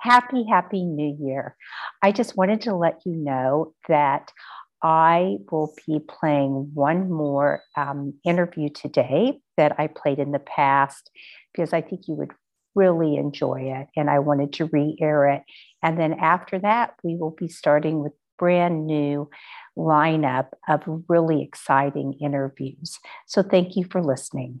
Happy, happy new year. I just wanted to let you know that I will be playing one more um, interview today that I played in the past because I think you would really enjoy it. And I wanted to re air it. And then after that, we will be starting with brand new lineup of really exciting interviews. So thank you for listening.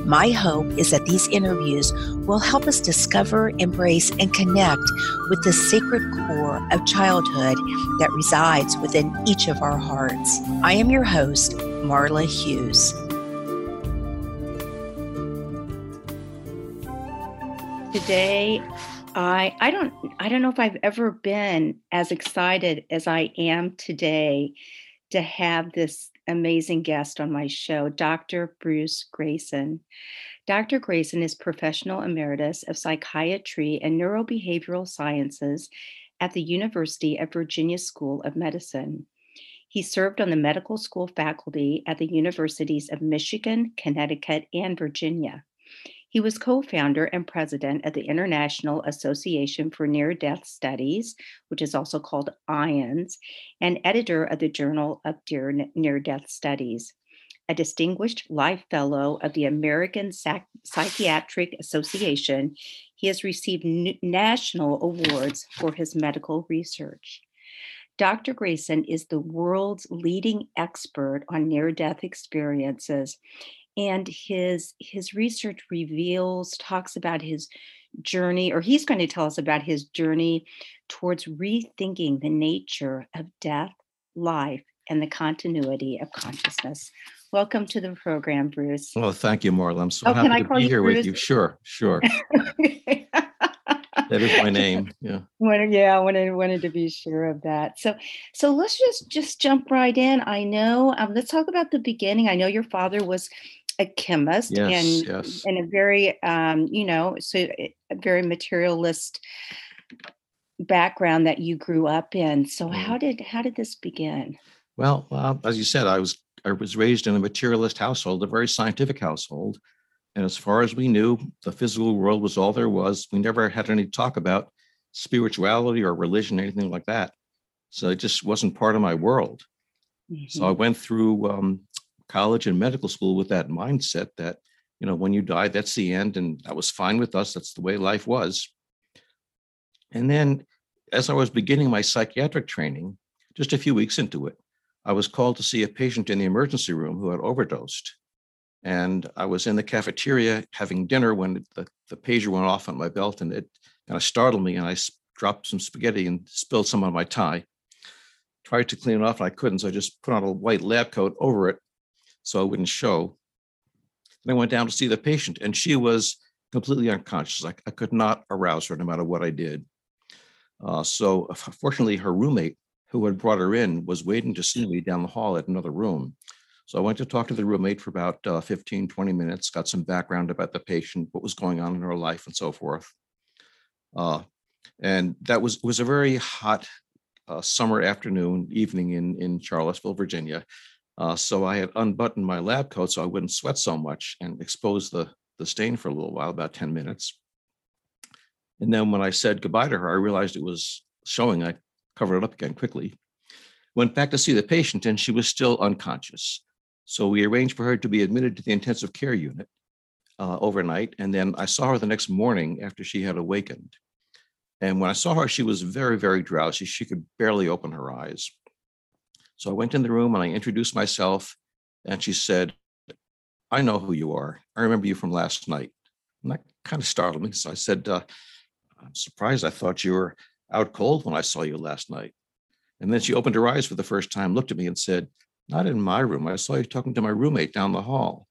My hope is that these interviews will help us discover, embrace, and connect with the sacred core of childhood that resides within each of our hearts. I am your host, Marla Hughes. Today, I I don't I don't know if I've ever been as excited as I am today to have this amazing guest on my show, Dr. Bruce Greyson. Dr. Greyson is professional emeritus of psychiatry and neurobehavioral sciences at the University of Virginia School of Medicine. He served on the medical school faculty at the universities of Michigan, Connecticut, and Virginia. He was co founder and president of the International Association for Near Death Studies, which is also called IANDS, and editor of the Journal of Near Death Studies. A distinguished life fellow of the American Psychiatric Association, he has received national awards for his medical research. Dr. Greyson is the world's leading expert on near death experiences and his his research reveals talks about his journey or he's going to tell us about his journey towards rethinking the nature of death life and the continuity of consciousness. Welcome to the program bruce. Well thank you marla. I'm so oh, happy to be here bruce? with you. Sure sure. That is my name. Yeah. Yeah i wanted, wanted to be sure of that. So so let's just just jump right in. I know um, let's talk about the beginning. I know your father was a chemist yes, and yes. and a very um, you know so a very materialist background that you grew up in. So mm. how did how did this begin? Well, uh, as you said, I was I was raised in a materialist household, a very scientific household, and as far as we knew, the physical world was all there was. We never had any talk about spirituality or religion, anything like that. So it just wasn't part of my world. Mm-hmm. So I mm-hmm. went through um, college and medical school with that mindset that you know when you die that's the end and that was fine with us that's the way life was. And then as i was beginning my psychiatric training just a few weeks into it i was called to see a patient in the emergency room who had overdosed. And i was in the cafeteria having dinner when the, the pager went off on my belt and it kind of startled me and i dropped some spaghetti and spilled some on my tie. Tried to clean it off and i couldn't so i just put on a white lab coat over it so I wouldn't show. And I went down to see the patient, and she was completely unconscious. I, I could not arouse her no matter what I did. Uh, so, fortunately, her roommate, who had brought her in, was waiting to see me down the hall at another room. So I went to talk to the roommate for about uh, 15, 20 minutes, got some background about the patient, what was going on in her life, and so forth. Uh, and that was was a very hot uh, summer afternoon, evening in in Charlottesville, Virginia, uh, so I had unbuttoned my lab coat so I wouldn't sweat so much and expose the, the stain for a little while, about 10 minutes. And then when I said goodbye to her, I realized it was showing. I covered it up again quickly. Went back to see the patient and she was still unconscious. So we arranged for her to be admitted to the intensive care unit uh, overnight. And then I saw her the next morning after she had awakened. And when I saw her, she was very, very drowsy. She could barely open her eyes. So I went in the room and I introduced myself, and she said, I know who you are. I remember you from last night. And that kind of startled me. So I said, uh, I'm surprised. I thought you were out cold when I saw you last night. And then she opened her eyes for the first time, looked at me, and said, Not in my room. I saw you talking to my roommate down the hall.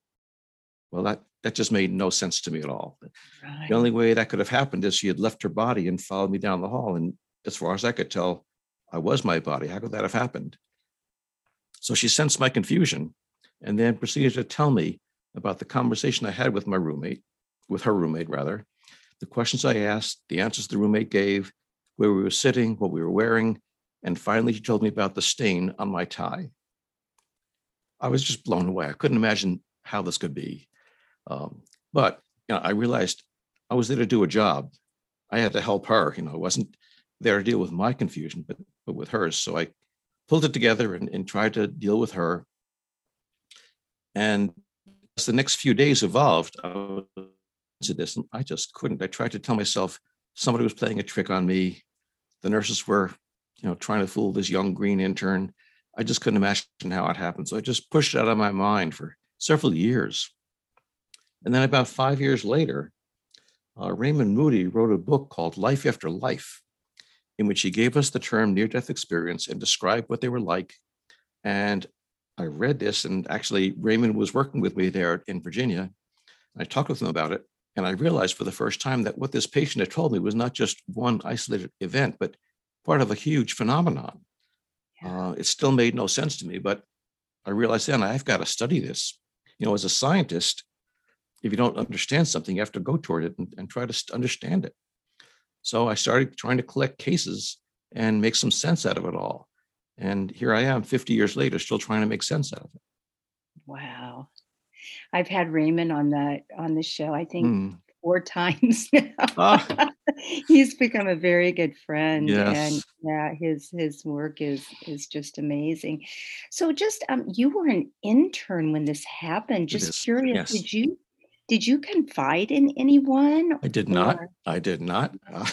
Well, that that just made no sense to me at all. Right. The only way that could have happened is she had left her body and followed me down the hall. And as far as I could tell, I was my body. How could that have happened? So she sensed my confusion and then proceeded to tell me about the conversation I had with my roommate, with her roommate rather, the questions I asked, the answers the roommate gave, where we were sitting, what we were wearing, and finally she told me about the stain on my tie. I was just blown away. I couldn't imagine how this could be. Um, but you know, I realized I was there to do a job. I had to help her. You know, I wasn't there to deal with my confusion, but but with hers. So I pulled it together and, and tried to deal with her. And as the next few days evolved, I was to this, and I just couldn't. I tried to tell myself somebody was playing a trick on me. The nurses were, you know, trying to fool this young green intern. I just couldn't imagine how it happened. So I just pushed it out of my mind for several years. And then about five years later, uh, Raymond Moody wrote a book called Life After Life, in which he gave us the term near death experience and described what they were like. And I read this, and actually, Raymond was working with me there in Virginia. I talked with him about it, and I realized for the first time that what this patient had told me was not just one isolated event, but part of a huge phenomenon. Uh, it still made no sense to me, but I realized then I've got to study this. You know, as a scientist, if you don't understand something, you have to go toward it and, and try to st- understand it. So I started trying to collect cases and make some sense out of it all. And here I am 50 years later, still trying to make sense out of it. Wow. I've had Raymond on the on the show, I think Hmm. four times now. Ah. He's become a very good friend and Yes. yeah, his his work is is just amazing. So just um you were an intern when this happened. Just curious, yes. did you did you confide in anyone? I did not. I did not. Uh,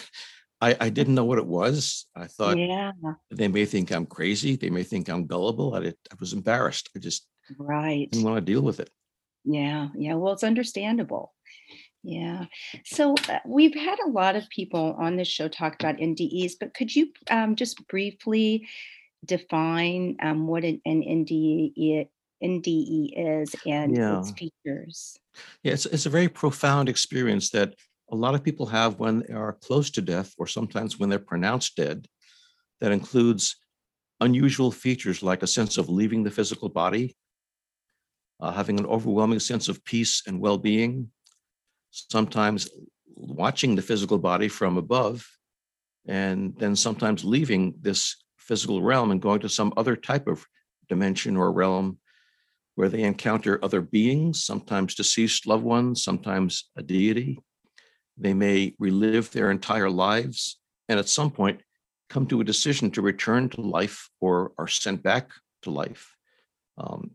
I, I didn't know what it was. I thought Yeah, they may think I'm crazy. They may think I'm gullible. I, did- I was embarrassed. I just right. didn't want to deal with it. Yeah, yeah. Well, it's understandable. Yeah. So uh, we've had a lot of people on this show talk about NDEs, but could you um, just briefly define um, what an, an NDE, NDE is and its features? Yeah, it's, it's a very profound experience that a lot of people have when they are close to death or sometimes when they're pronounced dead. That includes unusual features like a sense of leaving the physical body, uh, having an overwhelming sense of peace and well being, sometimes watching the physical body from above, and then sometimes leaving this physical realm and going to some other type of dimension or realm where they encounter other beings, sometimes deceased loved ones, sometimes a deity. They may relive their entire lives and at some point come to a decision to return to life or are sent back to life. Um,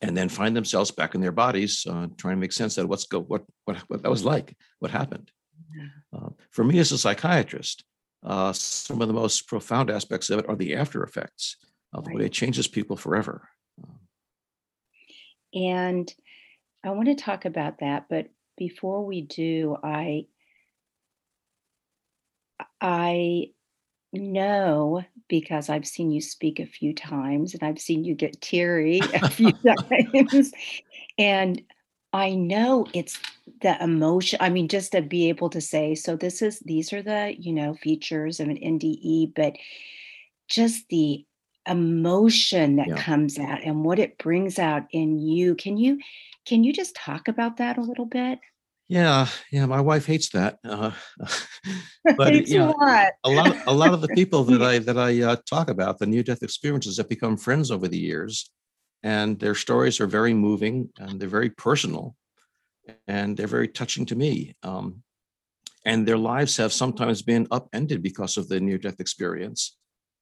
and then find themselves back in their bodies, uh, trying to make sense of what's go what what what that was like, what happened. Uh, for me as a psychiatrist, uh, some of the most profound aspects of it are the after effects of the way it changes people forever. And I want to talk about that, but before we do, I I know because I've seen you speak a few times and I've seen you get teary a few times. And I know it's the emotion. I mean, just to be able to say, so this is these are the, you know, features of an NDE, but just the emotion that Yeah. comes out and what it brings out in you. Can you can you just talk about that a little bit? Yeah, yeah, my wife hates that. Uh, but Thanks you a know, lot. a lot, a lot of the people that I that I uh, talk about, the near-death experiences, have become friends over the years, and their stories are very moving and they're very personal, and they're very touching to me. Um, and their lives have sometimes been upended because of the near-death experience,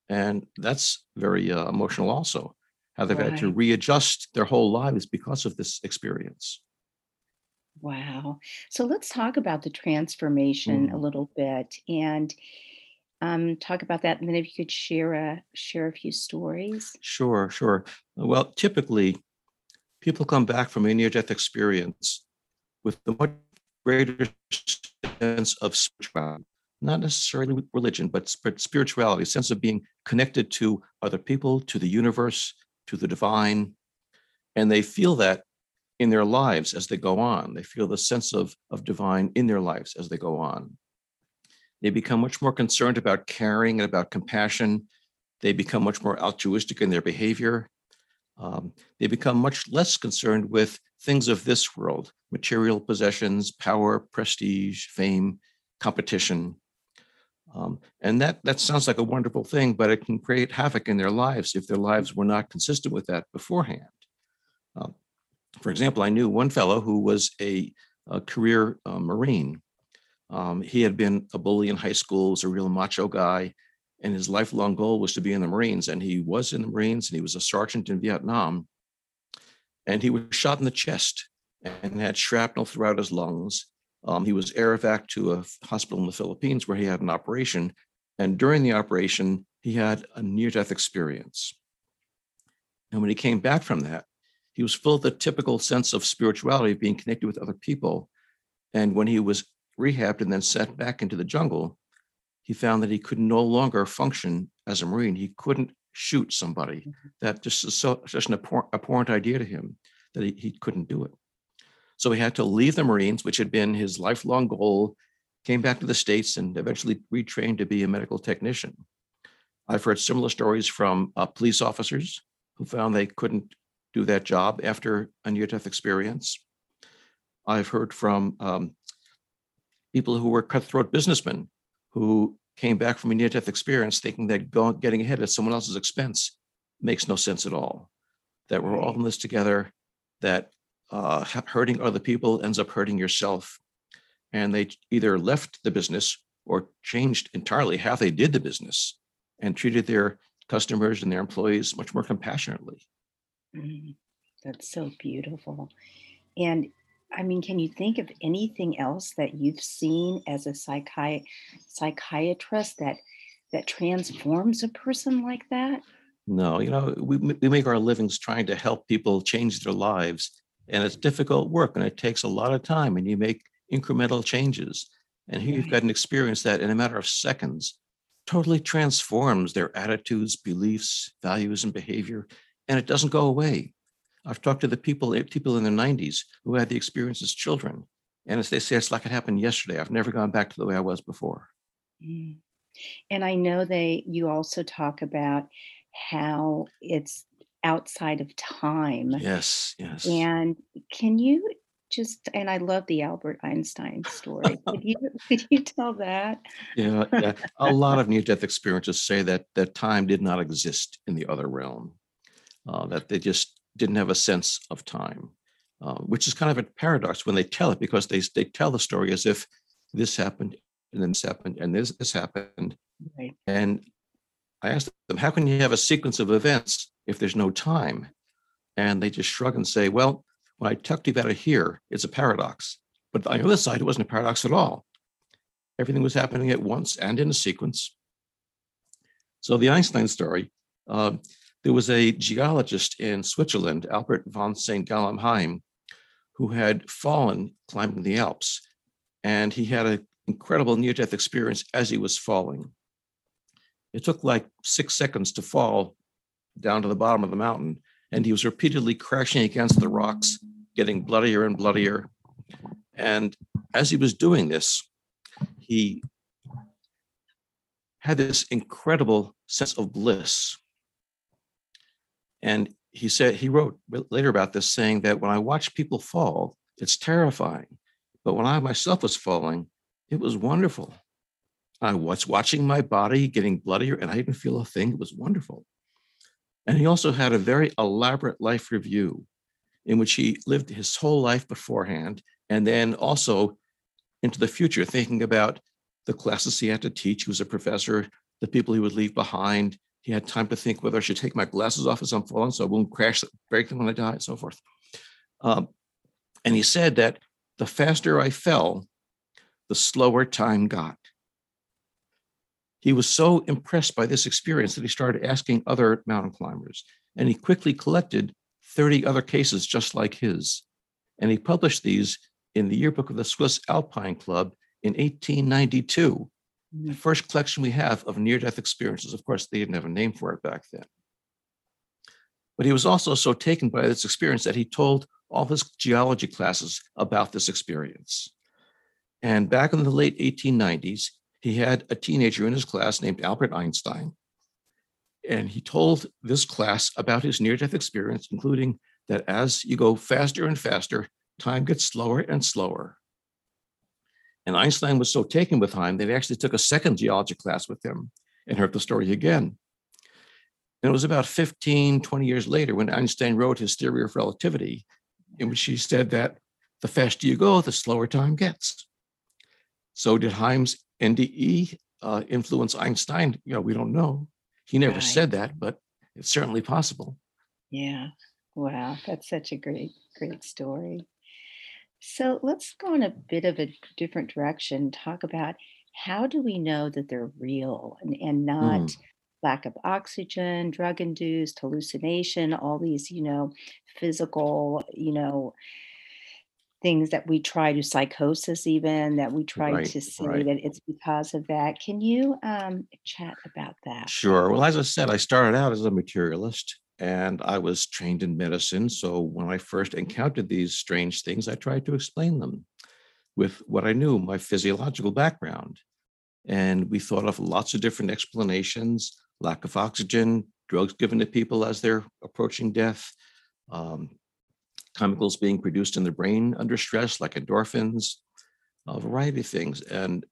and that's very uh, emotional also. How they've had to readjust their whole lives because of this experience. Wow. So let's talk about the transformation a Mm. little bit and um, talk about that. And then if you could share a share a few stories. Sure, sure. Well, typically, people come back from a near-death experience with the much greater sense of spirituality, not necessarily religion, but sp- spirituality, a sense of being connected to other people, to the universe, to the divine. And they feel that in their lives as they go on. They feel the sense of, of divine in their lives as they go on. They become much more concerned about caring and about compassion. They become much more altruistic in their behavior. Um, they become much less concerned with things of this world material possessions, power, prestige, fame, competition. Um, and that, that sounds like a wonderful thing, but it can create havoc in their lives if their lives were not consistent with that beforehand. Um, for example, I knew one fellow who was a, a career uh, Marine. Um, he had been a bully in high school, was a real macho guy, and his lifelong goal was to be in the Marines. And he was in the Marines, and he was a sergeant in Vietnam. And he was shot in the chest and had shrapnel throughout his lungs. Um, he was air evac to a hospital in the Philippines where he had an operation. And during the operation, he had a near death experience. And when he came back from that, he was full of the typical sense of spirituality of being connected with other people. And when he was rehabbed and then sent back into the jungle, he found that he could no longer function as a Marine. He couldn't shoot somebody. Mm-hmm. That just is so such an abhorrent, abhorrent idea to him that he, he couldn't do it. So he had to leave the Marines, which had been his lifelong goal, came back to the States and eventually retrained to be a medical technician. I've heard similar stories from uh, police officers who found they couldn't do that job after a near death experience. I've heard from um, people who were cutthroat businessmen who came back from a near death experience thinking that going, getting ahead at someone else's expense makes no sense at all. That we're all in this together, that uh, hurting other people ends up hurting yourself. And they either left the business or changed entirely how they did the business and treated their customers and their employees much more compassionately. Mm, that's so beautiful. And I mean, can you think of anything else that you've seen as a psychi- psychiatrist that that transforms a person like that? No, you know, we, we make our livings trying to help people change their lives and it's difficult work and it takes a lot of time and you make incremental changes. And here you've got an experience that in a matter of seconds totally transforms their attitudes beliefs values and behavior and it doesn't go away. I've talked to the people people in their 90s who had the experience as children and as they say it's like it happened yesterday. I've never gone back to the way i was before. Mm. and i know they you also talk about how it's outside of time. Yes, yes. And can you just and I love the Albert Einstein story. could you could you tell that? Yeah, yeah. A lot of near-death experiences say that that time did not exist in the other realm. Uh, that they just didn't have a sense of time, uh, which is kind of a paradox when they tell it because they they tell the story as if this happened and then this happened and this this happened. Right. And I asked them, how can you have a sequence of events if there's no time? And they just shrug and say, well, when I talked about it here, it's a paradox. But on the other side, it wasn't a paradox at all. Everything was happening at once and in a sequence. So the Einstein story, uh, there was a geologist in Switzerland, Albert von St. Gallen Heim, who had fallen climbing the Alps. And he had an incredible near death experience as he was falling. It took like six seconds to fall down to the bottom of the mountain. And he was repeatedly crashing against the rocks, getting bloodier and bloodier. And as he was doing this, he had this incredible sense of bliss. And he said, he wrote later about this, saying that when I watch people fall, it's terrifying. But when I myself was falling, it was wonderful. I was watching my body getting bloodier and I didn't feel a thing. It was wonderful. And he also had a very elaborate life review in which he lived his whole life beforehand and then also into the future, thinking about the classes he had to teach. He was a professor, the people he would leave behind. He had time to think whether I should take my glasses off as I'm falling so I won't crash, break them when I die, and so forth. Um, and he said that the faster I fell, the slower time got. He was so impressed by this experience that he started asking other mountain climbers, and he quickly collected 30 other cases just like his. And he published these in the yearbook of the Swiss Alpine Club in 1892, the mm. first collection we have of near death experiences. Of course, they didn't have a name for it back then. But he was also so taken by this experience that he told all his geology classes about this experience. And back in the late 1890s, he had a teenager in his class named Albert Einstein. And he told this class about his near death experience, including that as you go faster and faster, time gets slower and slower. And Einstein was so taken with time that he actually took a second geology class with him and heard the story again. And it was about 15, 20 years later when Einstein wrote his theory of relativity, in which he said that the faster you go, the slower time gets. So did Heim's NDE uh, influence Einstein? You know, we don't know. He never Right. said that, but it's certainly possible. Yeah. Wow. That's such a great, great story. So let's go in a bit of a different direction, talk about how do we know that they're real and, and not Mm. lack of oxygen, drug induced hallucination, all these, you know, physical, you know, things that we try to psychosis even that we try Right, to say right. that it's because of that. Can you um chat about that? Sure. Well, as I said, I started out as a materialist and I was trained in medicine. So when I first encountered these strange things, I tried to explain them with what I knew, my physiological background. And we thought of lots of different explanations lack of oxygen, drugs given to people as they're approaching death, um, chemicals being produced in the brain under stress, like endorphins, a variety of things. And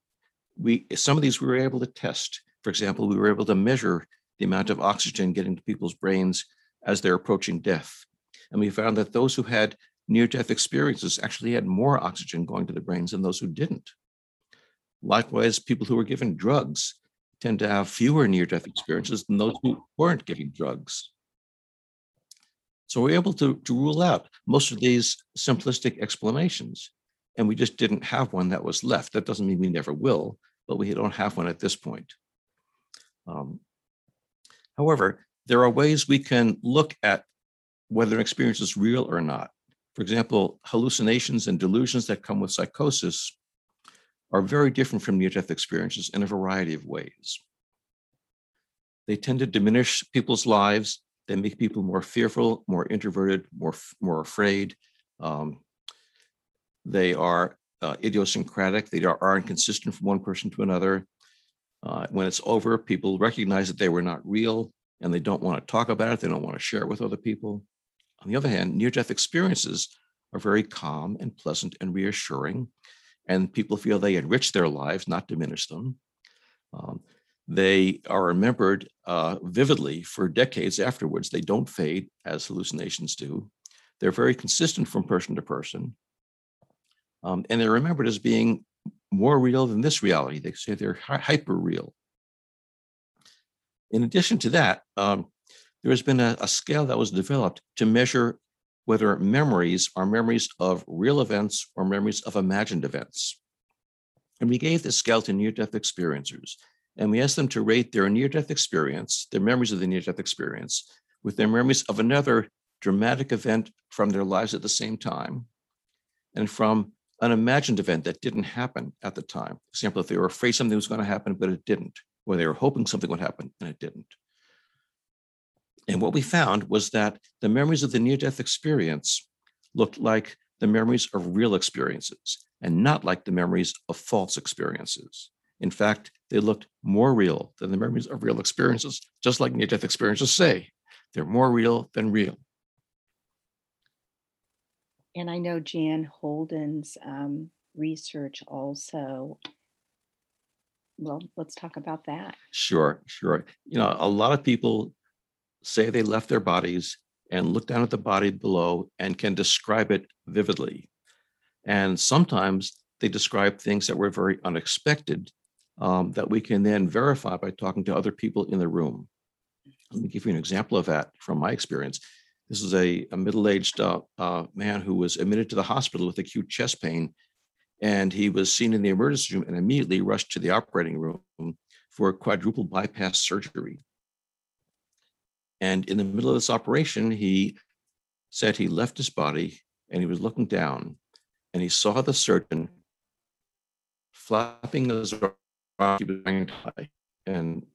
we some of these we were able to test. For example, we were able to measure the amount of oxygen getting to people's brains as they're approaching death. And we found that those who had near death experiences actually had more oxygen going to the brains than those who didn't. Likewise, people who were given drugs tend to have fewer near death experiences than those who weren't given drugs. So we're able to, to rule out most of these simplistic explanations. And we just didn't have one that was left. That doesn't mean we never will, but we don't have one at this point. Um, however, there are ways we can look at whether an experience is real or not. For example, hallucinations and delusions that come with psychosis are very different from near death experiences in a variety of ways. They tend to diminish people's lives. They make people more fearful, more introverted, more, more afraid. Um, they are uh, idiosyncratic. They are, are inconsistent from one person to another. Uh, when it's over, people recognize that they were not real and they don't want to talk about it. They don't want to share it with other people. On the other hand, near death experiences are very calm and pleasant and reassuring, and people feel they enrich their lives, not diminish them. Um, they are remembered uh, vividly for decades afterwards. They don't fade as hallucinations do. They're very consistent from person to person. Um, and they're remembered as being more real than this reality. They say they're hy- hyper real. In addition to that, um, there has been a, a scale that was developed to measure whether memories are memories of real events or memories of imagined events. And we gave this scale to near death experiencers, and we asked them to rate their near death experience, their memories of the near death experience, with their memories of another dramatic event from their lives at the same time, and from an imagined event that didn't happen at the time. For example, if they were afraid something was going to happen, but it didn't, or they were hoping something would happen and it didn't. And what we found was that the memories of the near death experience looked like the memories of real experiences and not like the memories of false experiences. In fact, they looked more real than the memories of real experiences, just like near death experiences say. They're more real than real. And I know Jan Holden's um, research also. Well, let's talk about that. Sure, sure. You know, a lot of people say they left their bodies and look down at the body below and can describe it vividly. And sometimes they describe things that were very unexpected um, that we can then verify by talking to other people in the room. Let me give you an example of that from my experience. This is a, a middle-aged uh, uh, man who was admitted to the hospital with acute chest pain, and he was seen in the emergency room and immediately rushed to the operating room for quadruple bypass surgery. And in the middle of this operation, he said he left his body and he was looking down and he saw the surgeon flapping his arm. He was trying to die. And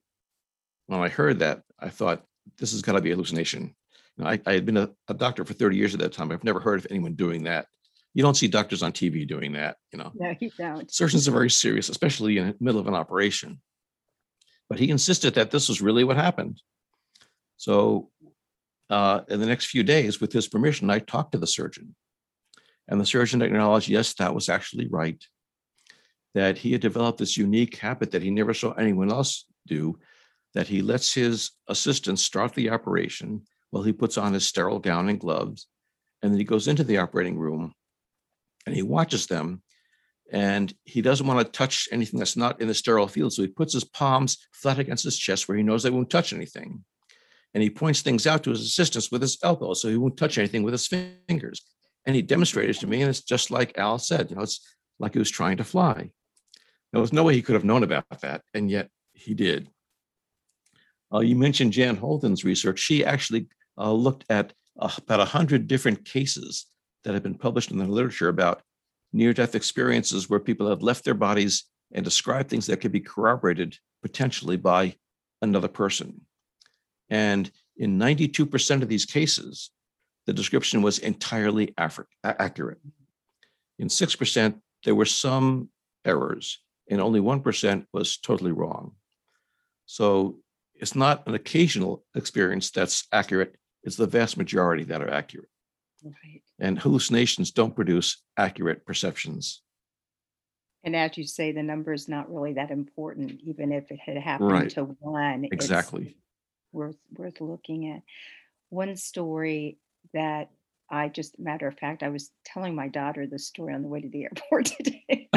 when I heard that, I thought, this has got to be hallucination. I, I had been a, a doctor for 30 years at that time. I've never heard of anyone doing that. You don't see doctors on TV doing that, you know. No, you don't. Surgeons are very serious, especially in the middle of an operation. But he insisted that this was really what happened. So uh, in the next few days, with his permission, I talked to the surgeon. And the surgeon acknowledged, yes, that was actually right. That he had developed this unique habit that he never saw anyone else do, that he lets his assistants start the operation while he puts on his sterile gown and gloves. And then he goes into the operating room and he watches them. And he doesn't want to touch anything that's not in the sterile field. So he puts his palms flat against his chest where he knows they won't touch anything. And he points things out to his assistants with his elbow so he won't touch anything with his fingers. And he demonstrated to me, and it's just like Al said, you know, it's like he was trying to fly. There was no way he could have known about that, and yet he did. Uh, you mentioned Jan Holden's research. She actually uh, looked at uh, about 100 different cases that have been published in the literature about near death experiences where people have left their bodies and described things that could be corroborated potentially by another person. And in 92% of these cases, the description was entirely accurate. In 6%, there were some errors, and only 1% was totally wrong. So it's not an occasional experience that's accurate, it's the vast majority that are accurate. Right. And hallucinations don't produce accurate perceptions. And as you say, the number is not really that important, even if it had happened Right. to one. it's Exactly. Worth worth looking at. One story that I just matter of fact, I was telling my daughter the story on the way to the airport today.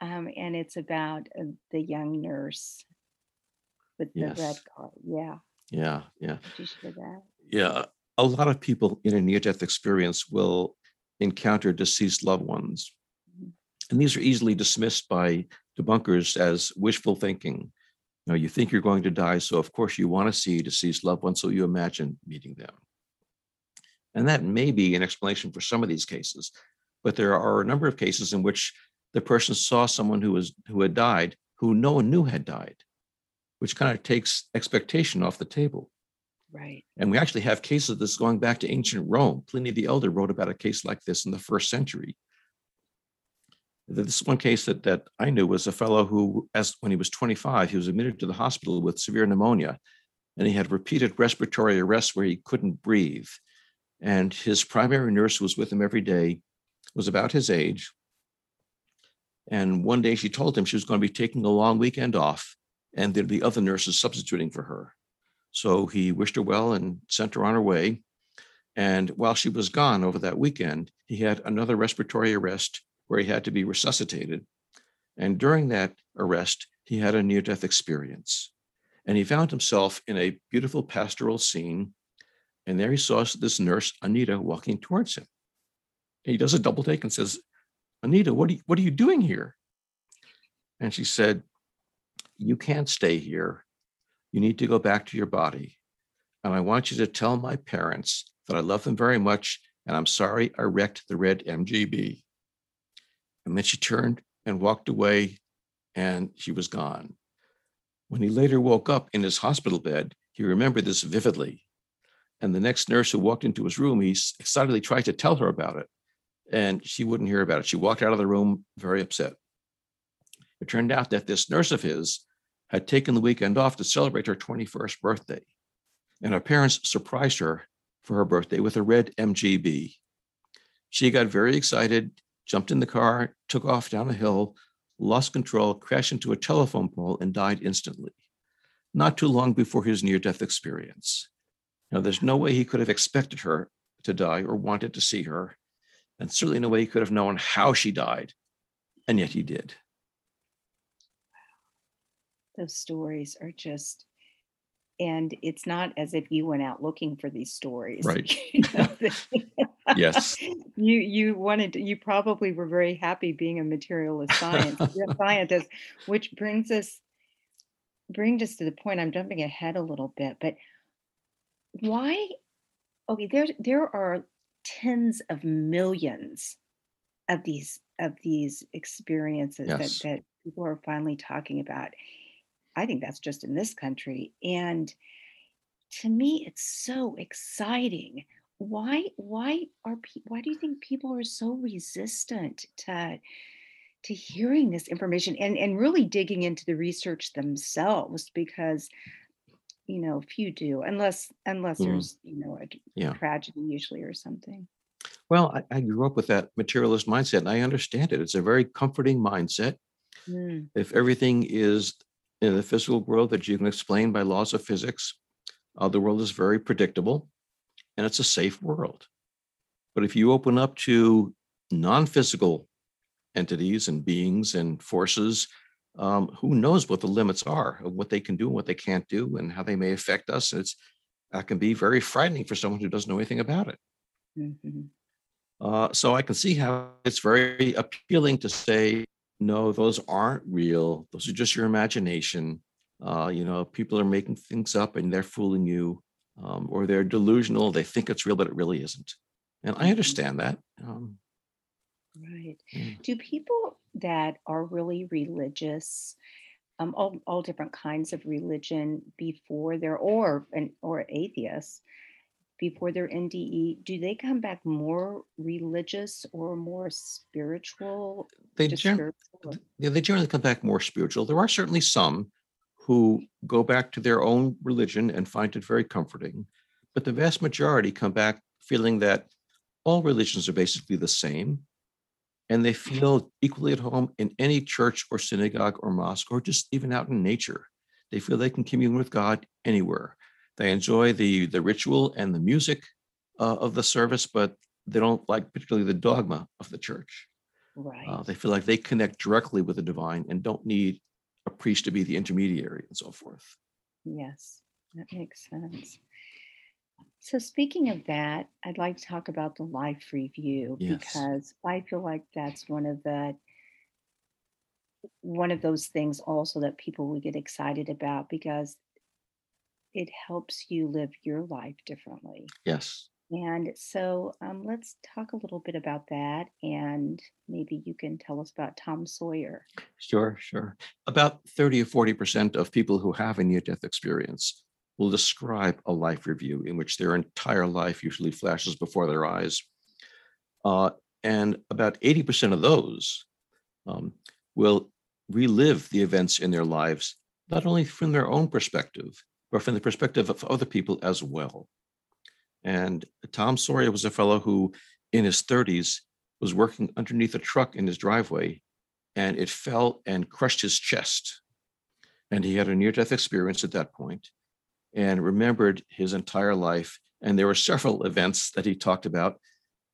Um, and it's about uh, the young nurse with the red Yes. car. Yeah. Yeah, yeah. Did you share that? Yeah, a lot of people in a near-death experience will encounter deceased loved ones. Mhm. And these are easily dismissed by debunkers as wishful thinking. You know, you think you're going to die, so of course you want to see deceased loved ones, so you imagine meeting them. And that may be an explanation for some of these cases, but there are a number of cases in which the person saw someone who was who had died who no one knew had died, which kind of takes expectation off the table. Right. And we actually have cases of this going back to ancient Rome. Pliny the Elder wrote about a case like this in the first century. This one case that, that I knew was a fellow who, as when he was 25, he was admitted to the hospital with severe pneumonia, and he had repeated respiratory arrests where he couldn't breathe. And his primary nurse who was with him every day, was about his age. And one day she told him she was going to be taking a long weekend off, and there'd be other nurses substituting for her. So he wished her well and sent her on her way. And while she was gone over that weekend, he had another respiratory arrest where he had to be resuscitated. And during that arrest, he had a near death experience. And he found himself in a beautiful pastoral scene. And there he saw this nurse, Anita, walking towards him. He does a double take and says, Anita, what are you, what are you doing here? And she said, You can't stay here you need to go back to your body. And I want you to tell my parents that I love them very much and I'm sorry I wrecked the red MGB. And then she turned and walked away and she was gone. When he later woke up in his hospital bed, he remembered this vividly. And the next nurse who walked into his room, he excitedly tried to tell her about it. And she wouldn't hear about it. She walked out of the room very upset. It turned out that this nurse of his had taken the weekend off to celebrate her 21st birthday. And her parents surprised her for her birthday with a red MGB. She got very excited, jumped in the car, took off down a hill, lost control, crashed into a telephone pole, and died instantly, not too long before his near death experience. Now, there's no way he could have expected her to die or wanted to see her, and certainly no way he could have known how she died, and yet he did. Those stories are just, and it's not as if you went out looking for these stories. Right. You know, Yes. you you wanted you probably were very happy being a materialist science a scientist which brings us brings us to the point i'm jumping ahead a little bit but why okay there there are tens of millions of these of these experiences Yes. that that people are finally talking about. I think that's just in this country and to me it's so exciting. Why why are pe- why do you think people are so resistant to to hearing this information and and really digging into the research themselves? Because you know few do unless unless Mm, there's you know a yeah. tragedy usually or something Well, I, I grew up with that materialist mindset and I understand it. It's a very comforting mindset. Mm, If everything is in the physical world that you can explain by laws of physics, uh, the world is very predictable and it's a safe world. But if you open up to non physical entities and beings and forces, um, who knows what the limits are of what they can do and what they can't do and how they may affect us. And it's that can be very frightening for someone who doesn't know anything about it. mhm. Uh, so I can see how it's very appealing to say, no, those aren't real. Those are just your imagination. Uh, you know, people are making things up and they're fooling you, um, or they're delusional. They think it's real, but it really isn't. And I Mhm. understand that. Um, right mm, do people that are really religious um, all, all different kinds of religion before they're or and or atheists before their NDE, do they come back more religious or more spiritual? they, gen- spiritual. yeah, they generally come back more spiritual. There are certainly some who go back to their own religion and find it very comforting, but the vast majority come back feeling that all religions are basically the same and they feel equally at home in any church or synagogue or mosque or just even out in nature. They feel they can commune with God anywhere. They enjoy the the ritual and the music uh, of the service, but they don't like particularly the dogma of the church. Right. Uh, they feel like they connect directly with the divine and don't need a priest to be the intermediary and so forth. Yes, that makes sense. So, speaking of that, I'd like to talk about the life review Yes. because I feel like that's one of the one of those things also that people would get excited about because it helps you live your life differently. Yes. And so um, let's talk a little bit about that, and maybe you can tell us about Tom Sawyer. Sure, sure. About 30 or 40% of people who have a near death experience will describe a life review in which their entire life usually flashes before their eyes. Uh, and about 80% of those um, will relive the events in their lives, not only from their own perspective, but from the perspective of other people as well. And Tom Sawyer was a fellow who, in his 30s, was working underneath a truck in his driveway and it fell and crushed his chest. And he had a near death experience at that point and remembered his entire life. And there were several events that he talked about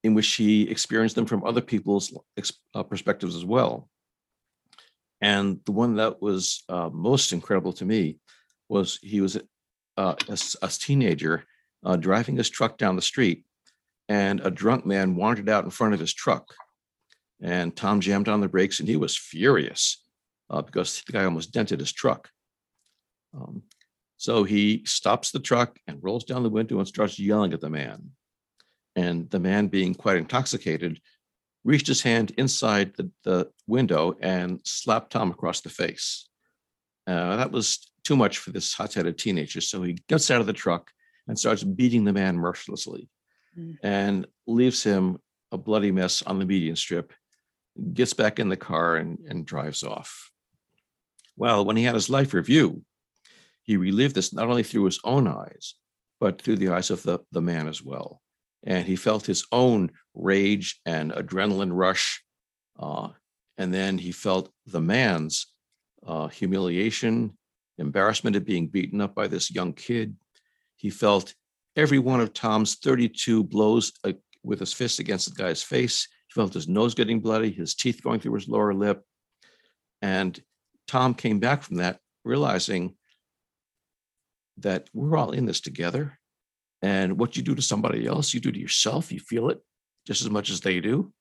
in which he experienced them from other people's uh, perspectives as well. And the one that was uh, most incredible to me was he was uh, a, a teenager uh, driving his truck down the street, and a drunk man wandered out in front of his truck. And Tom jammed on the brakes, and he was furious uh, because the guy almost dented his truck. Um, so he stops the truck and rolls down the window and starts yelling at the man. And the man, being quite intoxicated, reached his hand inside the, the window and slapped Tom across the face. Uh, that was too much for this hot headed teenager. So he gets out of the truck and starts beating the man mercilessly Mm. and leaves him a bloody mess on the median strip, gets back in the car and, and drives off. Well, when he had his life review, he relived this not only through his own eyes, but through the eyes of the, the man as well. And he felt his own rage and adrenaline rush. Uh, and then he felt the man's uh, humiliation, embarrassment at being beaten up by this young kid. He felt every one of Tom's 32 blows uh, with his fist against the guy's face. He felt his nose getting bloody, his teeth going through his lower lip. And Tom came back from that realizing that we're all in this together. And what you do to somebody else, you do to yourself. You feel it just as much as they do.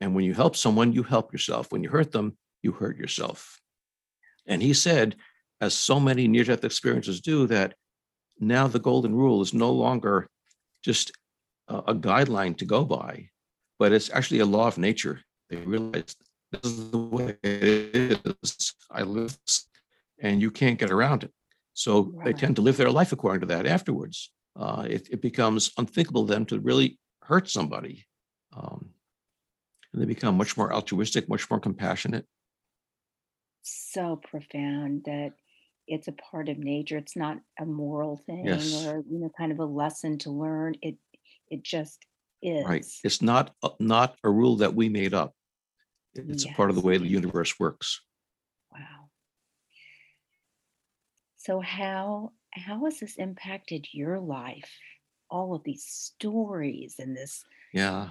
And when you help someone, you help yourself. When you hurt them, you hurt yourself. And he said, as so many near death experiences do, that now the golden rule is no longer just a, a guideline to go by, but it's actually a law of nature. They realize this is the way it is. I live and you can't get around it. So they tend to live their life according to that afterwards. Uh, it, it becomes unthinkable then to really hurt somebody. Um, and they become much more altruistic, much more compassionate. So profound that it's a part of nature. It's not a moral thing Yes. or you know kind of a lesson to learn. It it just is. Right. It's not a- not a rule that we made up. It- It's a part of the way the universe works. Wow. So how how has this impacted your life? All of these stories and this Yeah.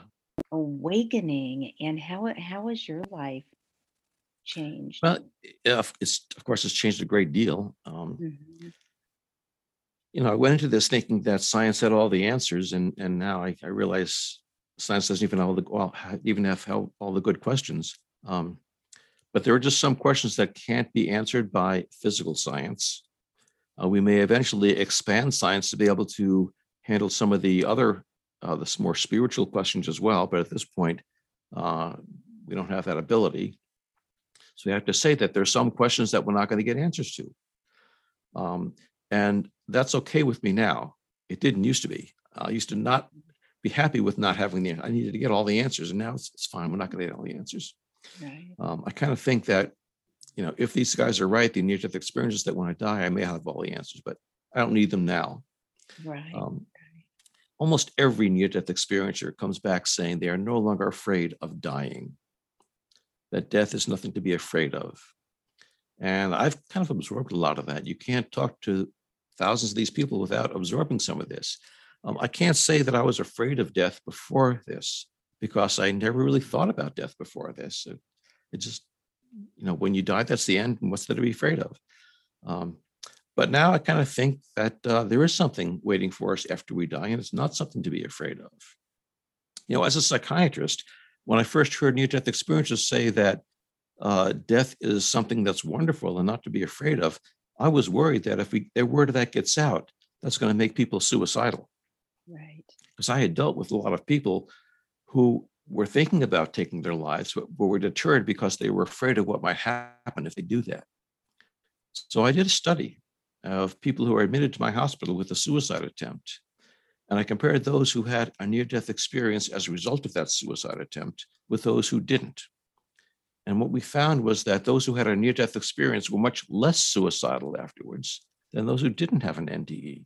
awakening and how how has your life changed? Well, it's of course it's changed a great deal. Um, Mhm. you know, I went into this thinking that science had all the answers, and and now I, I realize science doesn't even have all the well, even have all the good questions. Um, but there are just some questions that can't be answered by physical science. Uh, we may eventually expand science to be able to handle some of the other, uh, the more spiritual questions as well. But at this point, uh, we don't have that ability. So we have to say that there's some questions that we're not going to get answers to. Um, and that's okay with me now. It didn't used to be. I used to not be happy with not having the, I needed to get all the answers and now it's, it's fine. We're not going to get all the answers. Right. Um, I kind of think that, you know, if these guys are right, the near death experiences that when I die, I may have all the answers, but I don't need them now. Right. Um, almost every near death experiencer comes back saying they are no longer afraid of dying, that death is nothing to be afraid of. And I've kind of absorbed a lot of that. You can't talk to thousands of these people without absorbing some of this. Um, I can't say that I was afraid of death before this because I never really thought about death before this. It, it just, you know, when you die, that's the end. And what's there to be afraid of? Um, but now I kind of think that uh, there is something waiting for us after we die, and it's not something to be afraid of. You know, as a psychiatrist, when I first heard near death experiences say that uh, death is something that's wonderful and not to be afraid of, I was worried that if we, their word of that gets out, that's going to make people suicidal. Right. Because I had dealt with a lot of people who were thinking about taking their lives, but were deterred because they were afraid of what might happen if they do that. So I did a study of people who were admitted to my hospital with a suicide attempt. And I compared those who had a near death experience as a result of that suicide attempt with those who didn't. And what we found was that those who had a near death experience were much less suicidal afterwards than those who didn't have an NDE,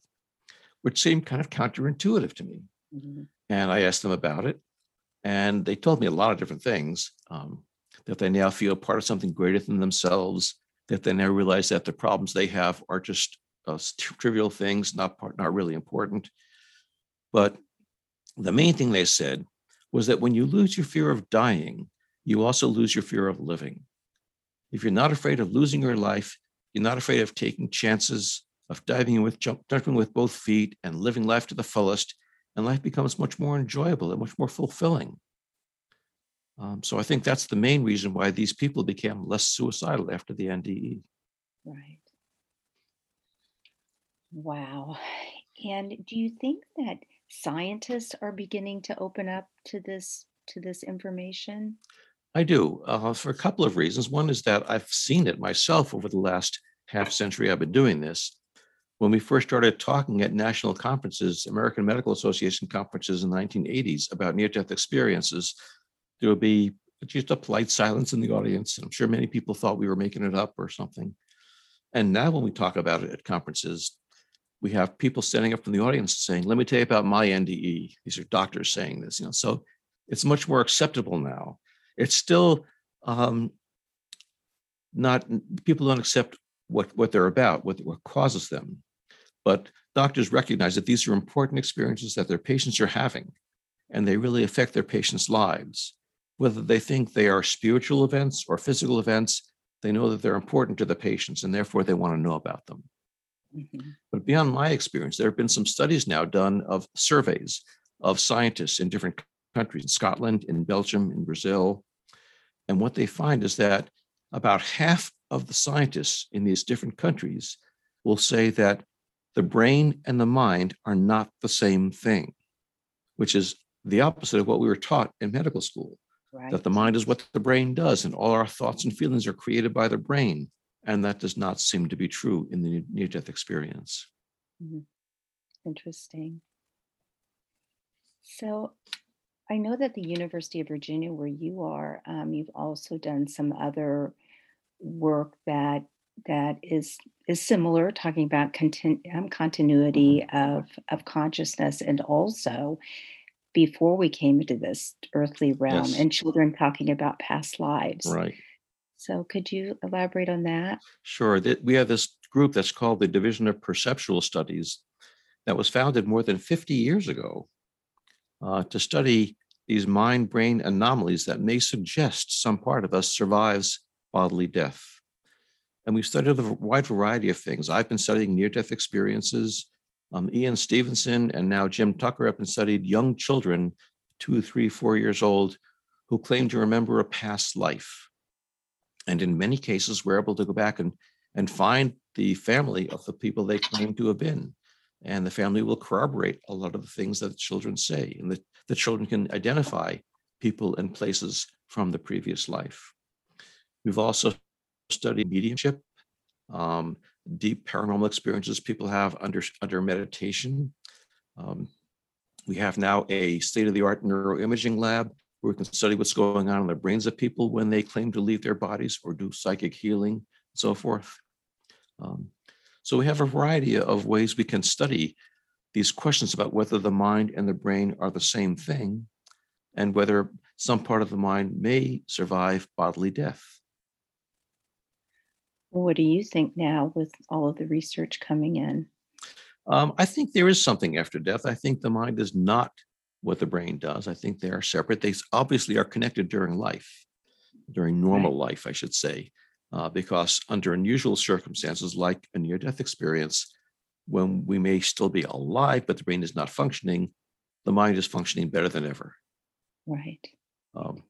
which seemed kind of counterintuitive to me. Mhm. And I asked them about it. And they told me a lot of different things um, that they now feel part of something greater than themselves, that they now realize that the problems they have are just uh, trivial things, not part, not really important. But the main thing they said was that when you lose your fear of dying, you also lose your fear of living. If you're not afraid of losing your life, you're not afraid of taking chances, of diving with jump, jumping with both feet and living life to the fullest, and life becomes much more enjoyable and much more fulfilling. Um, so I think that's the main reason why these people became less suicidal after the. NDE. Right. Wow. And do you think that scientists are beginning to open up to this to this information? I do uh, for a couple of reasons. One is that I've seen it myself over the last half century I've been doing this. When we first started talking at national conferences, American Medical Association conferences in the 1980s about near death experiences, there would be just a polite silence in the audience. I'm sure many people thought we were making it up or something. And now, when we talk about it at conferences, we have people standing up from the audience saying, Let me tell you about my NDE. These are doctors saying this, you know, so it's much more acceptable now it's still um, not people don't accept what what they're about, what what causes them, but doctors recognize that these are important experiences that their patients are having, and they really affect their patients' lives. Whether they think they are spiritual events or physical events, they know that they're important to the patients, and therefore they want to know about them. Mhm. But beyond my experience, there have been some studies now done of surveys of scientists in different countries, in Scotland, in Belgium, in Brazil. And what they find is that about half of the scientists in these different countries will say that the brain and the mind are not the same thing, which is the opposite of what we were taught in medical school Right. that the mind is what the brain does, and all our thoughts and feelings are created by the brain. And that does not seem to be true in the near death experience. Mhm. Interesting. So I know that the University of Virginia, where you are, um, you've also done some other work that that is is similar, talking about contin- um, continuity of of consciousness, and also before we came into this earthly realm, Yes. and children talking about past lives. Right. So could you elaborate on that? Sure. We have this group that's called the Division of Perceptual Studies that was founded more than 50 years ago uh, to study these mind brain anomalies that may suggest some part of us survives bodily death. And we've studied a wide variety of things. I've been studying near death experiences. Um, Ian Stevenson and now Jim Tucker have been studied young children, two, three, four years old, who claim to remember a past life. And in many cases, we're able to go back and, and find the family of the people they claim to have been. And the family will corroborate a lot of the things that the children say, and the, the children can identify people and places from the previous life. We've also studied mediumship, um, deep paranormal experiences people have under, under meditation. Um, we have now a state-of-the-art neuroimaging lab where we can study what's going on in the brains of people when they claim to leave their bodies or do psychic healing, and so forth. Um, so we have a variety of ways we can study these questions about whether the mind and the brain are the same thing and whether some part of the mind may survive bodily death. What do you think now with all of the research coming in? Um, I think there is something after death. I think the mind is not what the brain does. I think they are separate. They obviously are connected during life, during normal life, I should say, uh, because under unusual circumstances like a near death experience, when we may still be alive, but the brain is not functioning, the mind is functioning better than ever. Right. Um,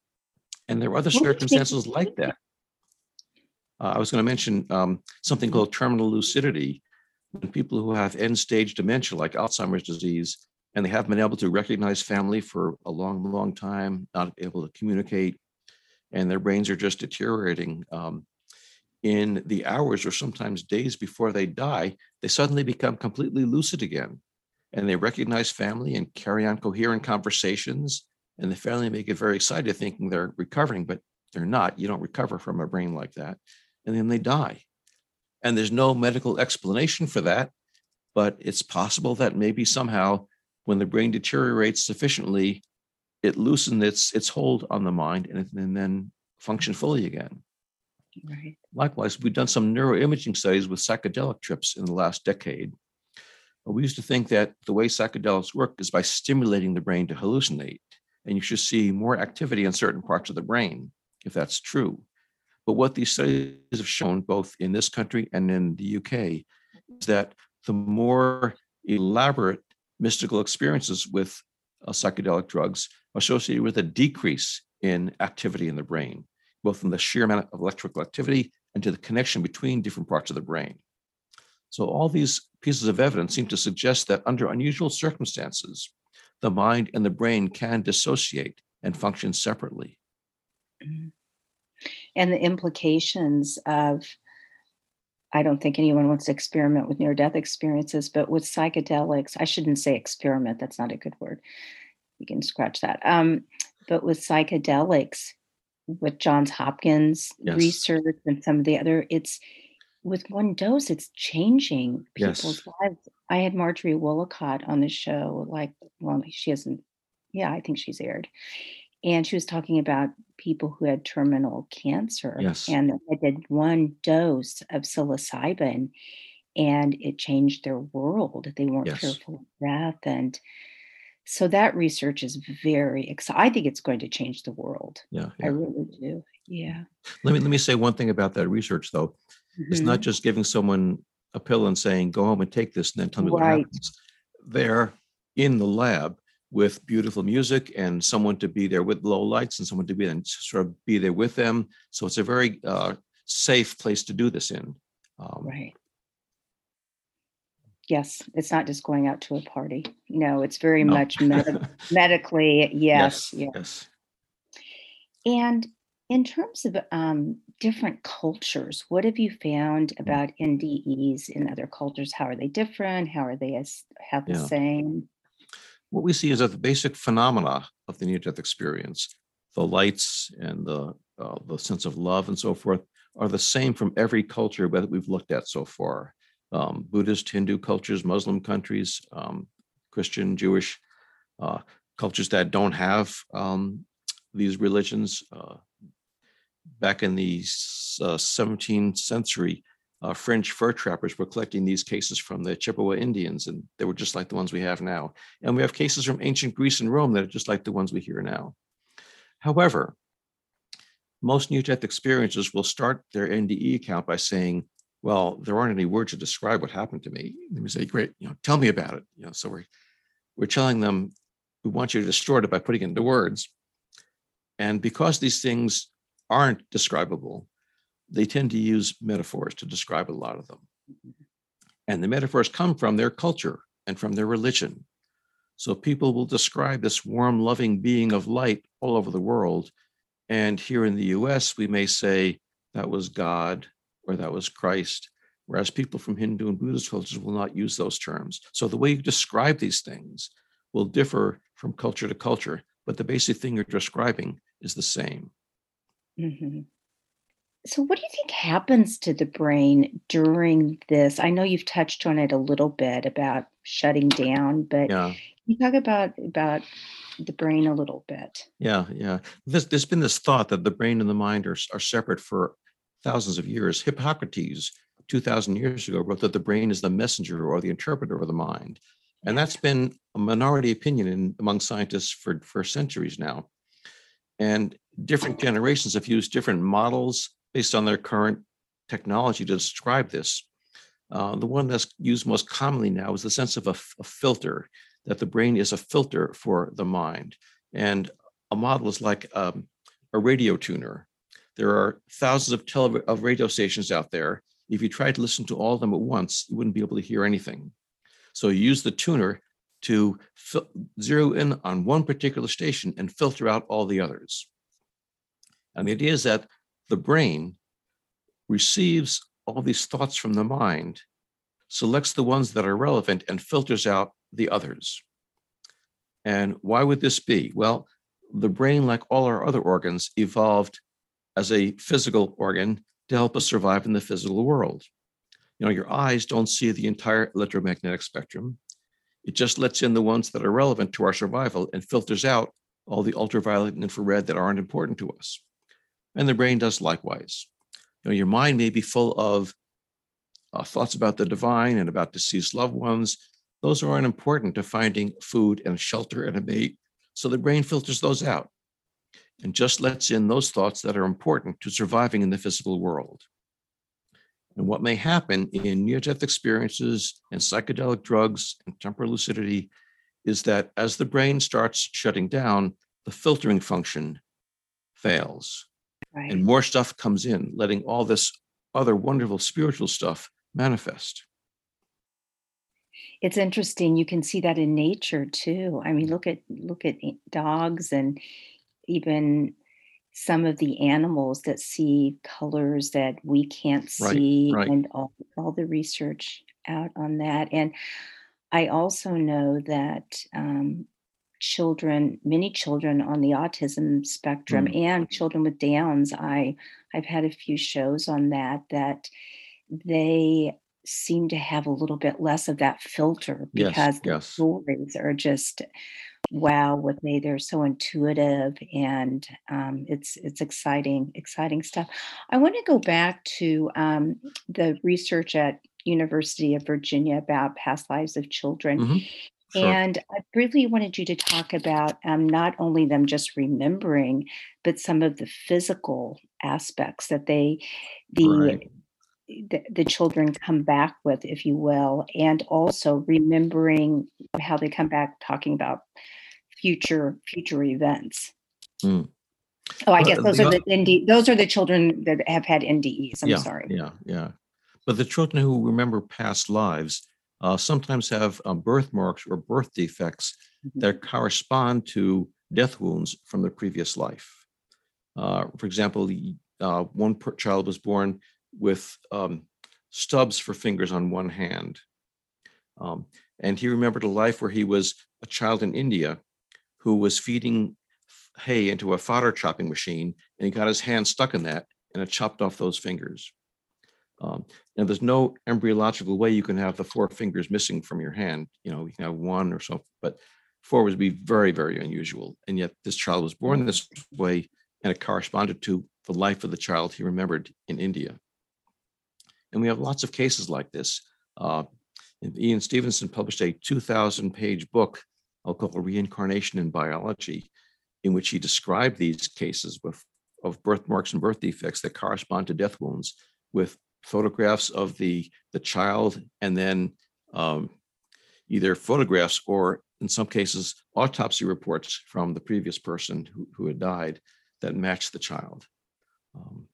and there are other What would you make- circumstances like that. Uh, I was going to mention um, something called terminal lucidity. When people who have end stage dementia, like Alzheimer's disease, and they haven't been able to recognize family for a long, long time, not able to communicate, and their brains are just deteriorating. Um, in the hours or sometimes days before they die, they suddenly become completely lucid again. And they recognize family and carry on coherent conversations. And the family may get very excited thinking they're recovering, but they're not. You don't recover from a brain like that. And then they die. And there's no medical explanation for that. But it's possible that maybe somehow when the brain deteriorates sufficiently, it loosens its, its hold on the mind and, and then function fully again. Right. Likewise, we've done some neuroimaging studies with psychedelic trips in the last decade. We used to think that the way psychedelics work is by stimulating the brain to hallucinate, and you should see more activity in certain parts of the brain if that's true. But what these studies have shown, both in this country and in the UK, is that the more elaborate mystical experiences with uh, psychedelic drugs are associated with a decrease in activity in the brain both in the sheer amount of electrical activity and to the connection between different parts of the brain. So all these pieces of evidence seem to suggest that under unusual circumstances, the mind and the brain can dissociate and function separately. Mhm. And the implications of, I don't think anyone wants to experiment with near death experiences, but with psychedelics, I shouldn't say experiment, that's not a good word. You can scratch that. Um, but with psychedelics, with Johns Hopkins Yes. research and some of the other, it's with one dose, it's changing Yes. people's lives. I had Marjorie Woollacott on the show, like, well, she hasn't, yeah, I think she's aired. And she was talking about people who had terminal cancer Yes. and they did one dose of psilocybin and it changed their world. They weren't Yes. fearful of death. And so that research is very exciting. I think it's going to change the world. Yeah. I really do. Yeah. Let me let me say one thing about that research though. It's Mhm. not just giving someone a pill and saying, go home and take this and then tell me what happens. They're in the lab with beautiful music and someone to be there with low lights and someone to be and sort of be there with them. So it's a very uh, safe place to do this in. Um, Right. Yes, it's not just going out to a party. No, it's very no. much med- medically. Yes, yes. yes. Yes. And in terms of um, different cultures. What have you found Mm. about NDEs in other cultures? How are they different? How are they as have the Yeah. same? What we see is that the basic phenomena of the near-death experience, the lights and the uh, the sense of love and so forth, are the same from every culture that we've looked at so far. Um, Buddhist, Hindu cultures, Muslim countries, um, Christian, Jewish uh, cultures that don't have um, these religions. Uh, back in the uh, 17th century, uh, French fur trappers were collecting these cases from the Chippewa Indians, and they were just like the ones we have now. And we have cases from ancient Greece and Rome that are just like the ones we hear now. However, most near-death experiences will start their NDE account by saying, well, there aren't any words to describe what happened to me. And we say, great, you know, tell me about it. You know, so we're we're telling them we want you to distort it by putting it into words. And because these things aren't describable, they tend to use metaphors to describe a lot of them. And the metaphors come from their culture and from their religion. So people will describe this warm, loving being of light all over the world. And here in the US, we may say that was God or that was Christ, whereas people from Hindu and Buddhist cultures will not use those terms. So the way you describe these things will differ from culture to culture, but the basic thing you're describing is the same. Mhm. So, what do you think happens to the brain during this? I know you've touched on it a little bit about shutting down, but Yeah. can you talk about about the brain a little bit? Yeah, yeah. There's, there's been this thought that the brain and the mind are, are separate for thousands of years. Hippocrates, 2000 years ago, wrote that the brain is the messenger or the interpreter of the mind. And that's been a minority opinion in, among scientists for, for centuries now. And different generations have used different models based on their current technology to describe this. Uh, the one that's used most commonly now is the sense of a filter, that the brain is a filter for the mind. And a model is like um, a radio tuner. There are thousands of, tele- of radio stations out there. If you tried to listen to all of them at once, you wouldn't be able to hear anything. So you use the tuner to fil- zero in on one particular station and filter out all the others. And the idea is that the brain receives all these thoughts from the mind, selects the ones that are relevant, and filters out the others. And why would this be? Well, the brain, like all our other organs, evolved as a physical organ to help us survive in the physical world. You know, your eyes don't see the entire electromagnetic spectrum. It just lets in the ones that are relevant to our survival and filters out all the ultraviolet and infrared that aren't important to us. And the brain does likewise. You know, your mind may be full of uh, thoughts about the divine and about deceased loved ones. Those aren't important to finding food and shelter and a mate. So the brain filters those out and just lets in those thoughts that are important to surviving in the physical world. And what may happen in near death experiences and psychedelic drugs and terminal lucidity is that as the brain starts shutting down, the filtering function fails Right. and more stuff comes in, letting all this other wonderful spiritual stuff manifest. It's interesting. You can see that in nature too. I mean, look at look at dogs and even some of the animals that see colors that we can't Right, see right. and all, all the research out on that. And I also know that um, children, many children on the autism spectrum Mm. and children with Downs, I I've had a few shows on that that they seem to have a little bit less of that filter Yes, because the yes. stories are just wow with me they're so intuitive and um, it's it's exciting exciting stuff i want to go back to um, the research at university of virginia about past lives of children Mhm. Sure. and I really wanted you to talk about um, not only them just remembering, but some of the physical aspects that they, the, Right. the the children come back with, if you will, and also remembering how they come back talking about future future events. Mm. Oh, I guess those are the ND, those are the children that have had NDEs. I'm yeah, sorry. Yeah, yeah. But the children who remember past lives uh, sometimes have um, birthmarks or birth defects Mhm. that correspond to death wounds from the previous life. Uh, for example, uh, one per- child was born with um, stubs for fingers on one hand. Um, and he remembered a life where he was a child in India who was feeding hay into a fodder chopping machine, and he got his hand stuck in that, and it chopped off those fingers. Um, and there's no embryological way you can have the four fingers missing from your hand. You know, you can have one or so, but four would be very, very unusual. And yet this child was born this way, and it corresponded to the life of the child he remembered in India. And we have lots of cases like this. Uh, Ian Stevenson published a 2,000 page book I'll call Reincarnation in Biology, in which he described these cases with, of birthmarks and birth defects that correspond to death wounds with photographs of the, the child and then um, either photographs or in some cases autopsy reports from the previous person who, who had died that matched the child. Um,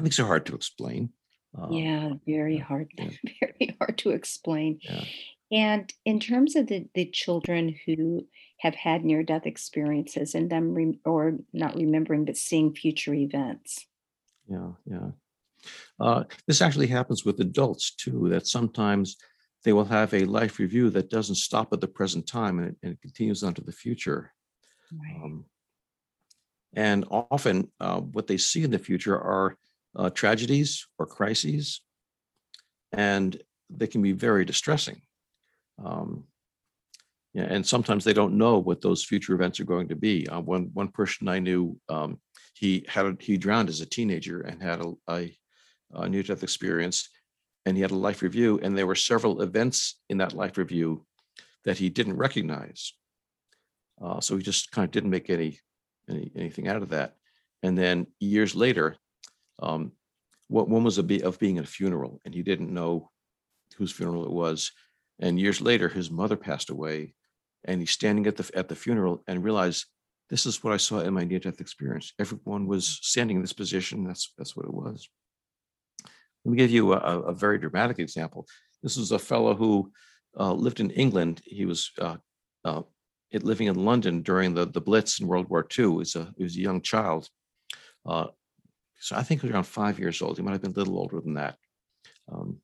these are hard to explain. Um, yeah, very hard, yeah. very hard to explain. Yeah. And in terms of the, the children who have had near death experiences and them, re- or not remembering, but seeing future events. Yeah, yeah. Uh, this actually happens with adults too, that sometimes they will have a life review that doesn't stop at the present time and it, and it continues on to the future. Right. Um, and often uh, what they see in the future are uh, tragedies or crises, and they can be very distressing. Um, yeah, and sometimes they don't know what those future events are going to be. Uh, one one person I knew, um, he had a, he drowned as a teenager and had a, a, a near death experience, and he had a life review, and there were several events in that life review that he didn't recognize. Uh, so he just kind of didn't make any, any anything out of that. And then years later, um, what one was a be of being at a funeral, and he didn't know whose funeral it was. And years later, his mother passed away, and he's standing at the at the funeral and realized this is what I saw in my near-death experience. Everyone was standing in this position. That's that's what it was. Let me give you a, a very dramatic example. This is a fellow who uh, lived in England. He was uh, uh, living in London during the, the Blitz in World War II. He was a, he was a young child. Uh, so I think he was around five years old. He might have been a little older than that. Um,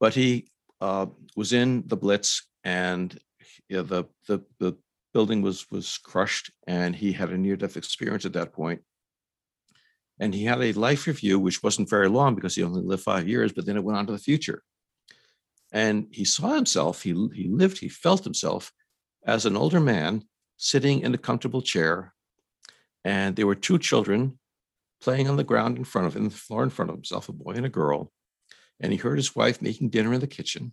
but he uh, was in the Blitz, and you know, the, the the building was was crushed, and he had a near death experience at that point. And he had a life review, which wasn't very long because he only lived five years, but then it went on to the future. And he saw himself, he, he lived, he felt himself as an older man sitting in a comfortable chair. And there were two children playing on the ground in front of him, the floor in front of himself, a boy and a girl and he heard his wife making dinner in the kitchen.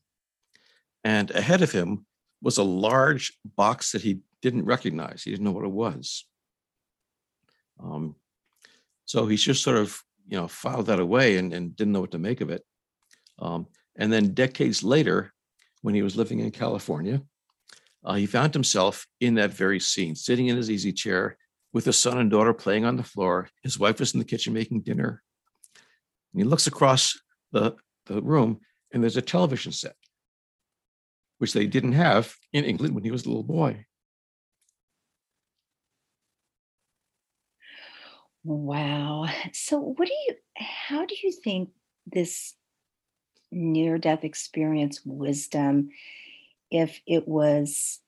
And ahead of him was a large box that he didn't recognize. He didn't know what it was. Um, so he just sort of, you know, filed that away and, and didn't know what to make of it. Um, and then decades later, when he was living in California, uh, he found himself in that very scene, sitting in his easy chair with his son and daughter playing on the floor. His wife was in the kitchen making dinner. And he looks across the the room and there's a television set, which they didn't have in England when he was a little boy. Wow. So, what do you, how do you think this near death experience wisdom, if it was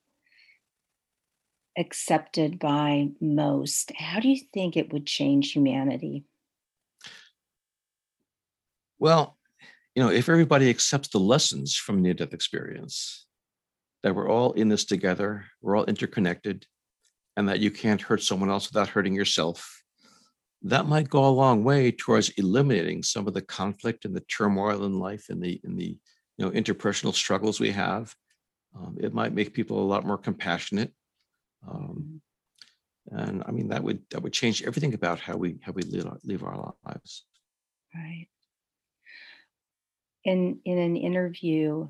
accepted by most, how do you think it would change humanity? Well, you know, if everybody accepts the lessons from near death experience, that we're all in this together, we're all interconnected, and that you can't hurt someone else without hurting yourself, that might go a long way towards eliminating some of the conflict and the turmoil in life and the in the you know interpersonal struggles we have. Um, it might make people a lot more compassionate. Um, and I mean that would that would change everything about how we how we live our, live our lives. Right in in an interview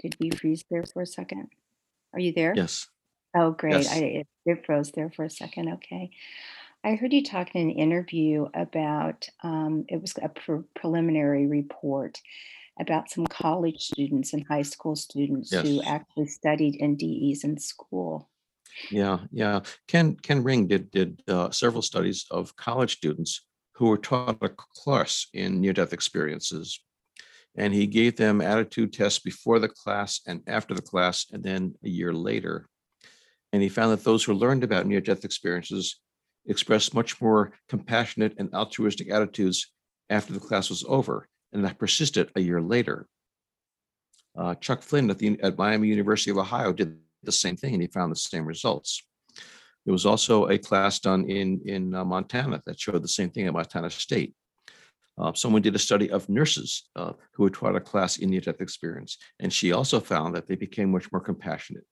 did we freeze there for a second are you there yes oh great yes. i it, froze there for a second okay i heard you talk in an interview about um, it was a pre- preliminary report about some college students and high school students yes. who actually studied NDEs in school Yeah, yeah. Ken Ken Ring did did uh, several studies of college students who were taught a course in near-death experiences, and he gave them attitude tests before the class and after the class, and then a year later. And he found that those who learned about near-death experiences expressed much more compassionate and altruistic attitudes after the class was over, and that persisted a year later. Uh, Chuck Flynn at the at Miami University of Ohio did the same thing, and he found the same results. There was also a class done in in uh, Montana that showed the same thing at Montana State. Uh, someone did a study of nurses uh, who had taught a class in near-death experience, and she also found that they became much more compassionate.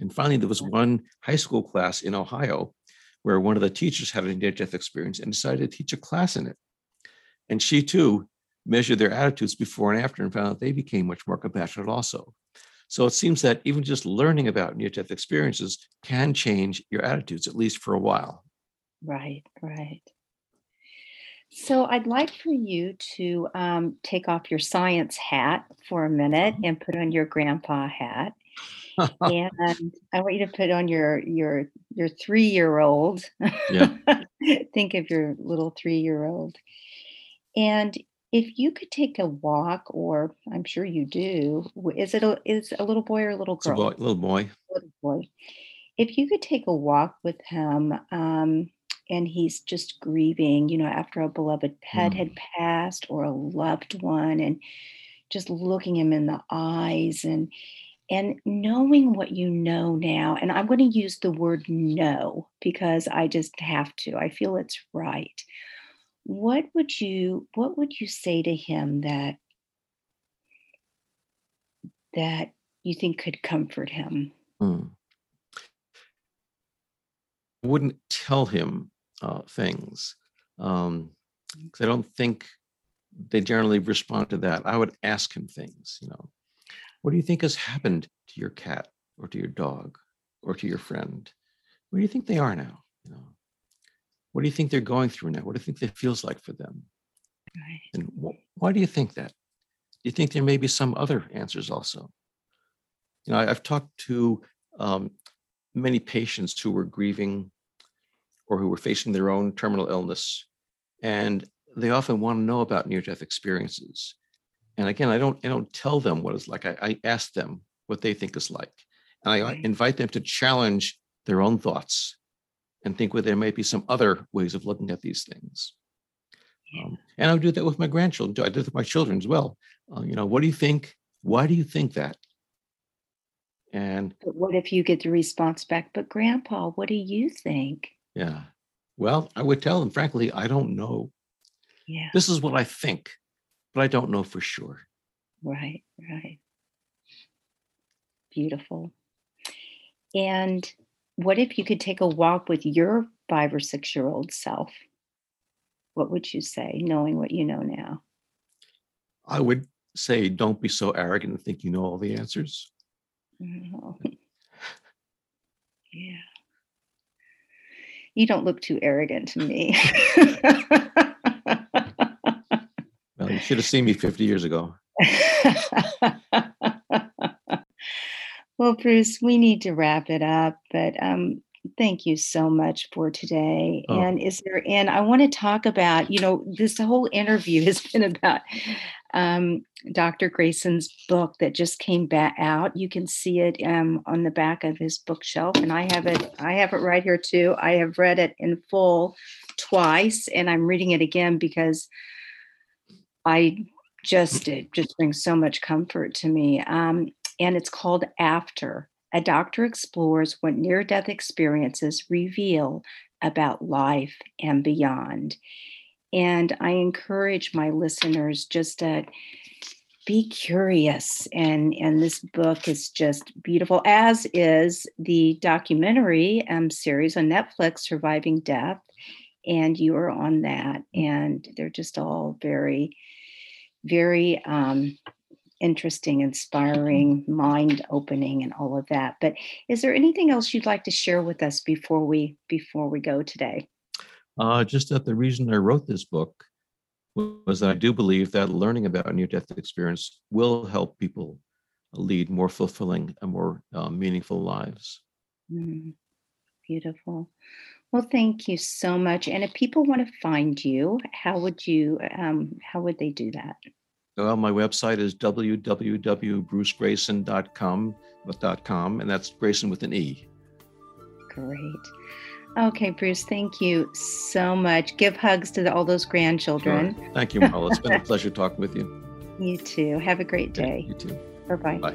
And finally, there was one high school class in Ohio where one of the teachers had a near-death experience and decided to teach a class in it. And she too measured their attitudes before and after and found that they became much more compassionate also. So it seems that even just learning about near death experiences can change your attitudes, at least for a while. Right, right. So I'd like for you to um, take off your science hat for a minute uh-huh. and put on your grandpa hat. And I want you to put on your your your three year old. Yeah. Think of your little three year old. And if you could take a walk, or I'm sure you do, is it a, is a little boy or a little It's a girl? boy, little boy. Little boy. If you could take a walk with him, um, and he's just grieving, you know, after a beloved pet Mm, had passed or a loved one, and just looking him in the eyes and and knowing what you know now, and I'm going to use the word know because I just have to. I feel it's right. What would you what would you say to him that that you think could comfort him? mm. I wouldn't tell him uh, things um, I don't think they generally respond to that. I would ask him things, you know, what do you think has happened to your cat or to your dog or to your friend? Where do you think they are now? You know, what do you think they're going through now? What do you think it feels like for them? Right. And wh- why do you think that? Do you think there may be some other answers also? You know, I, I've talked to um, many patients who were grieving or who were facing their own terminal illness, and they often want to know about near-death experiences. And again, I don't I don't tell them what it's like. I, I ask them what they think is like, and I Right. invite them to challenge their own thoughts and think where there may be some other ways of looking at these things. Um, and I do that with my grandchildren. too. I do it with my children as well. Uh, you know, what do you think? Why do you think that? And But what if you get the response back, but grandpa, what do you think? yeah, well, I would tell them, frankly, I don't know. Yeah, This is what I think, but I don't know for sure. right, right. Beautiful. And what if you could take a walk with your five or six year old self? What would you say, knowing what you know now? I would say, don't be so arrogant and think you know all the answers. Oh, yeah. You don't look too arrogant to me. You should have seen me 50 years ago. well, Bruce, we need to wrap it up, but um, thank you so much for today. Oh, And is there, and I want to talk about, you know, this whole interview has been about um, Dr. Greyson's book that just came back out. You can see it um, on the back of his bookshelf, and I have it. I have it right here too. I have read it in full twice, and I'm reading it again because I just it just brings so much comfort to me. Um, and it's called After. A doctor explores what near death experiences reveal about life and beyond. And I encourage my listeners just to be curious. And, and this book is just beautiful, as is the documentary um, series on Netflix, Surviving Death. And you are on that. And they're just all very, very um, interesting, inspiring, mind opening, and all of that. But is there anything else you'd like to share with us before we before we go today? uh, just that the reason I wrote this book was that I do believe that learning about near-death experience will help people lead more fulfilling and more uh, meaningful lives. Mm, Beautiful. Well, thank you so much. And if people want to find you, how would you um, how would they do that? Well, my website is www.brucegreyson.com, dot .com, and that's Greyson with an E. Great. Okay, Bruce, thank you so much. Give hugs to the, all those grandchildren. Sure. Thank you, Marla. It's been a pleasure talking with you. You too. Have a great day. You too. Bye-bye. Bye.